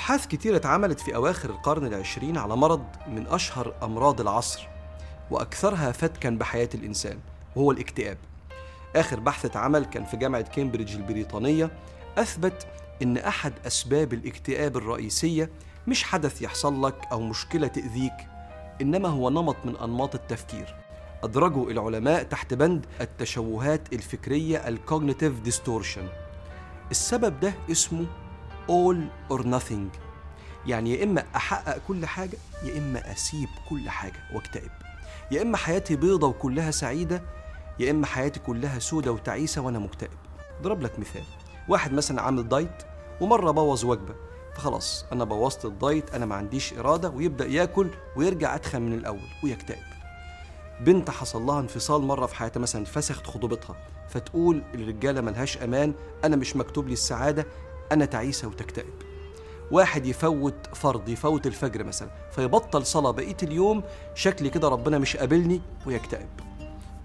أبحاث كتيرة اتعملت في أواخر القرن العشرين على مرض من أشهر أمراض العصر وأكثرها فتكا بحياة الإنسان وهو الاكتئاب. آخر بحث اتعمل كان في جامعة كامبريدج البريطانية أثبت إن أحد أسباب الاكتئاب الرئيسية مش حدث يحصل لك أو مشكلة تأذيك إنما هو نمط من أنماط التفكير. أدرجوا العلماء تحت بند التشوهات الفكرية ال cognitive distortion السبب ده اسمه all or nothing. يعني يا إما أحقق كل حاجة يا إما أسيب كل حاجة وأكتئب. يا إما حياتي بيضة وكلها سعيدة يا إما حياتي كلها سودة وتعيسة وأنا مكتئب. ضرب لك مثال. واحد مثلا عامل دايت ومرة بوظ وجبة. فخلاص أنا بوظت الدايت أنا ما عنديش إرادة ويبدأ يأكل ويرجع أتخن من الأول ويكتئب. بنت حصل لها انفصال مرة في حياتها مثلا فسخت خطوبتها فتقول الرجالة ملهاش أمان أنا مش مكتوب لي السعادة أنا تعيسة وتكتئب. واحد يفوت فرض يفوت الفجر مثلا فيبطل صلاة بقية اليوم شكلي كده ربنا مش قابلني ويكتئب.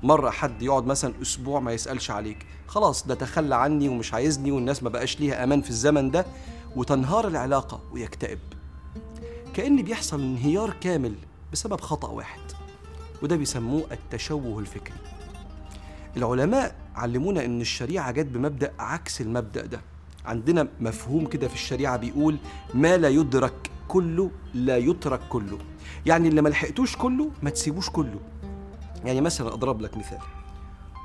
مرة حد يقعد مثلا أسبوع ما يسألش عليك. خلاص ده تخلى عني ومش عايزني والناس ما بقاش ليها أمان في الزمن ده وتنهار العلاقة ويكتئب. كأن بيحصل انهيار كامل بسبب خطأ واحد وده بيسموه التشوه الفكري. العلماء علمونا إن الشريعة جت بمبدأ عكس المبدأ ده. عندنا مفهوم كده في الشريعة بيقول ما لا يدرك كله لا يترك كله. يعني اللي ما لحقتوش كله ما تسيبوش كله. يعني مثلا أضرب لك مثال.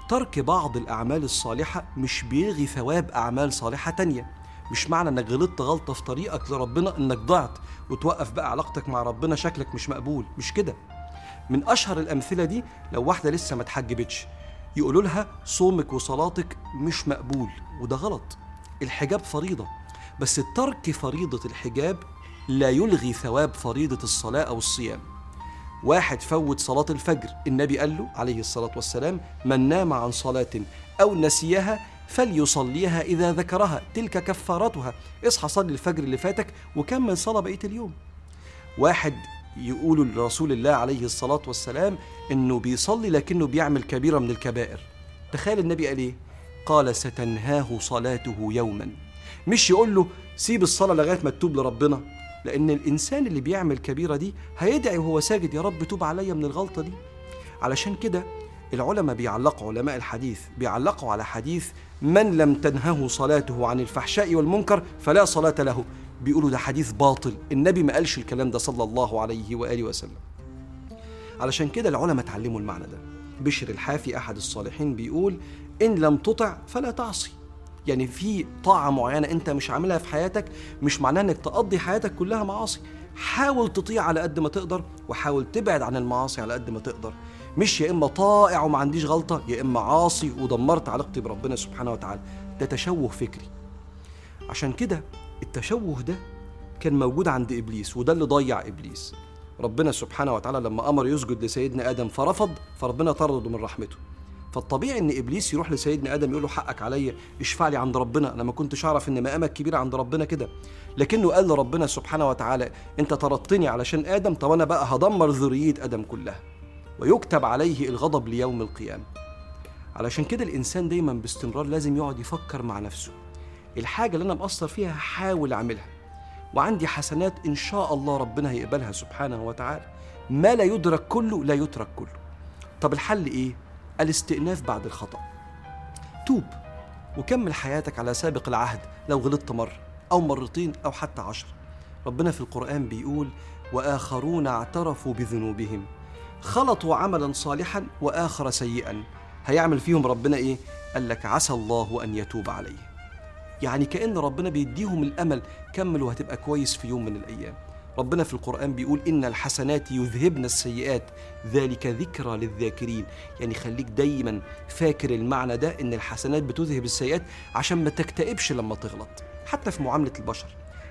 ترك بعض الأعمال الصالحة مش بيلغي ثواب أعمال صالحة تانية. مش معنى إنك غلطت غلطة في طريقك لربنا إنك ضعت وتوقف بقى علاقتك مع ربنا شكلك مش مقبول. مش كده. من أشهر الأمثلة دي لو واحدة لسه ما اتحجبتش يقولوا لها صومك وصلاتك مش مقبول وده غلط. الحجاب فريضة بس ترك فريضة الحجاب لا يلغي ثواب فريضة الصلاة أو الصيام. واحد فوت صلاة الفجر النبي قال له عليه الصلاة والسلام من نام عن صلاة أو نسيها فليصليها إذا ذكرها تلك كفارتها. اصحى صلي الفجر اللي فاتك وكمل صلاة بقية اليوم. واحد يقولوا لرسول الله عليه الصلاة والسلام إنه بيصلي لكنه بيعمل كبيرة من الكبائر. تخيل النبي قال إيه؟ قال ستنهاه صلاته يوما. مش يقول له سيب الصلاة لغاية ما تتوب لربنا؟ لأن الإنسان اللي بيعمل كبيرة دي هيدعي وهو ساجد يا رب توب عليا من الغلطة دي. علشان كده العلماء بيعلقوا علماء الحديث بيعلقوا على حديث من لم تنهه صلاته عن الفحشاء والمنكر فلا صلاة له. بيقولوا ده حديث باطل. النبي ما قالش الكلام ده صلى الله عليه وآله وسلم. علشان كده العلماء اتعلموا المعنى ده. بشر الحافي أحد الصالحين بيقول إن لم تطع فلا تعصي. يعني في طاعة معينة أنت مش عاملها في حياتك مش معناه إنك تقضي حياتك كلها معاصي. حاول تطيع على قد ما تقدر وحاول تبعد عن المعاصي على قد ما تقدر. مش يا إما طائع وما عنديش غلطة يا إما عاصي ودمرت علاقتي بربنا سبحانه وتعالى. ده تشوه فكري. عشان كده التشوه ده كان موجود عند إبليس وده اللي ضيع إبليس. ربنا سبحانه وتعالى لما أمر يسجد لسيدنا آدم فرفض فربنا طرده من رحمته. فالطبيعي إن إبليس يروح لسيدنا آدم يقول له حقك عليا اشفع لي عند ربنا. أنا ما كنتش أعرف إن مقامك كبير عند ربنا كده. لكنه قال لربنا سبحانه وتعالى أنت طردتني علشان آدم طب أنا بقى هدمر ذرية آدم كلها. ويكتب عليه الغضب ليوم القيامة. علشان كده الإنسان دايما باستمرار لازم يقعد يفكر مع نفسه. الحاجة اللي أنا مقصر فيها هحاول أعملها. وعندي حسنات إن شاء الله ربنا هيقبلها سبحانه وتعالى. ما لا يدرك كله لا يترك كله. طب الحل إيه؟ الاستئناف بعد الخطأ. توب وكمل حياتك على سابق العهد لو غلطت مرة أو مرتين أو حتى عشر. ربنا في القرآن بيقول وآخرون اعترفوا بذنوبهم خلطوا عملا صالحا وآخر سيئا. هيعمل فيهم ربنا إيه؟ قال لك عسى الله أن يتوب عليه. يعني كأن ربنا بيديهم الأمل كمل وهتبقى كويس في يوم من الأيام. ربنا في القرآن بيقول إن الحسنات يذهبن السيئات. ذلك ذكرى للذاكرين. يعني خليك دايما فاكر المعنى ده إن الحسنات بتذهب السيئات عشان ما تكتئبش لما تغلط. حتى في معاملة البشر.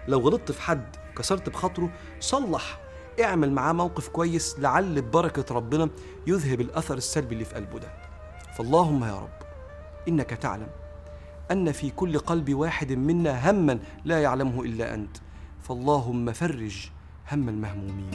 لو غلطت في حد كسرت بخاطره صلح. اعمل معاه موقف كويس لعل ببركة ربنا يذهب الأثر السلبي اللي في قلبه ده. فاللهم يا رب إنك تعلم أن في كل قلب واحد منا هما لا يعلمه إلا أنت. فاللهم فرج هم المهمومين.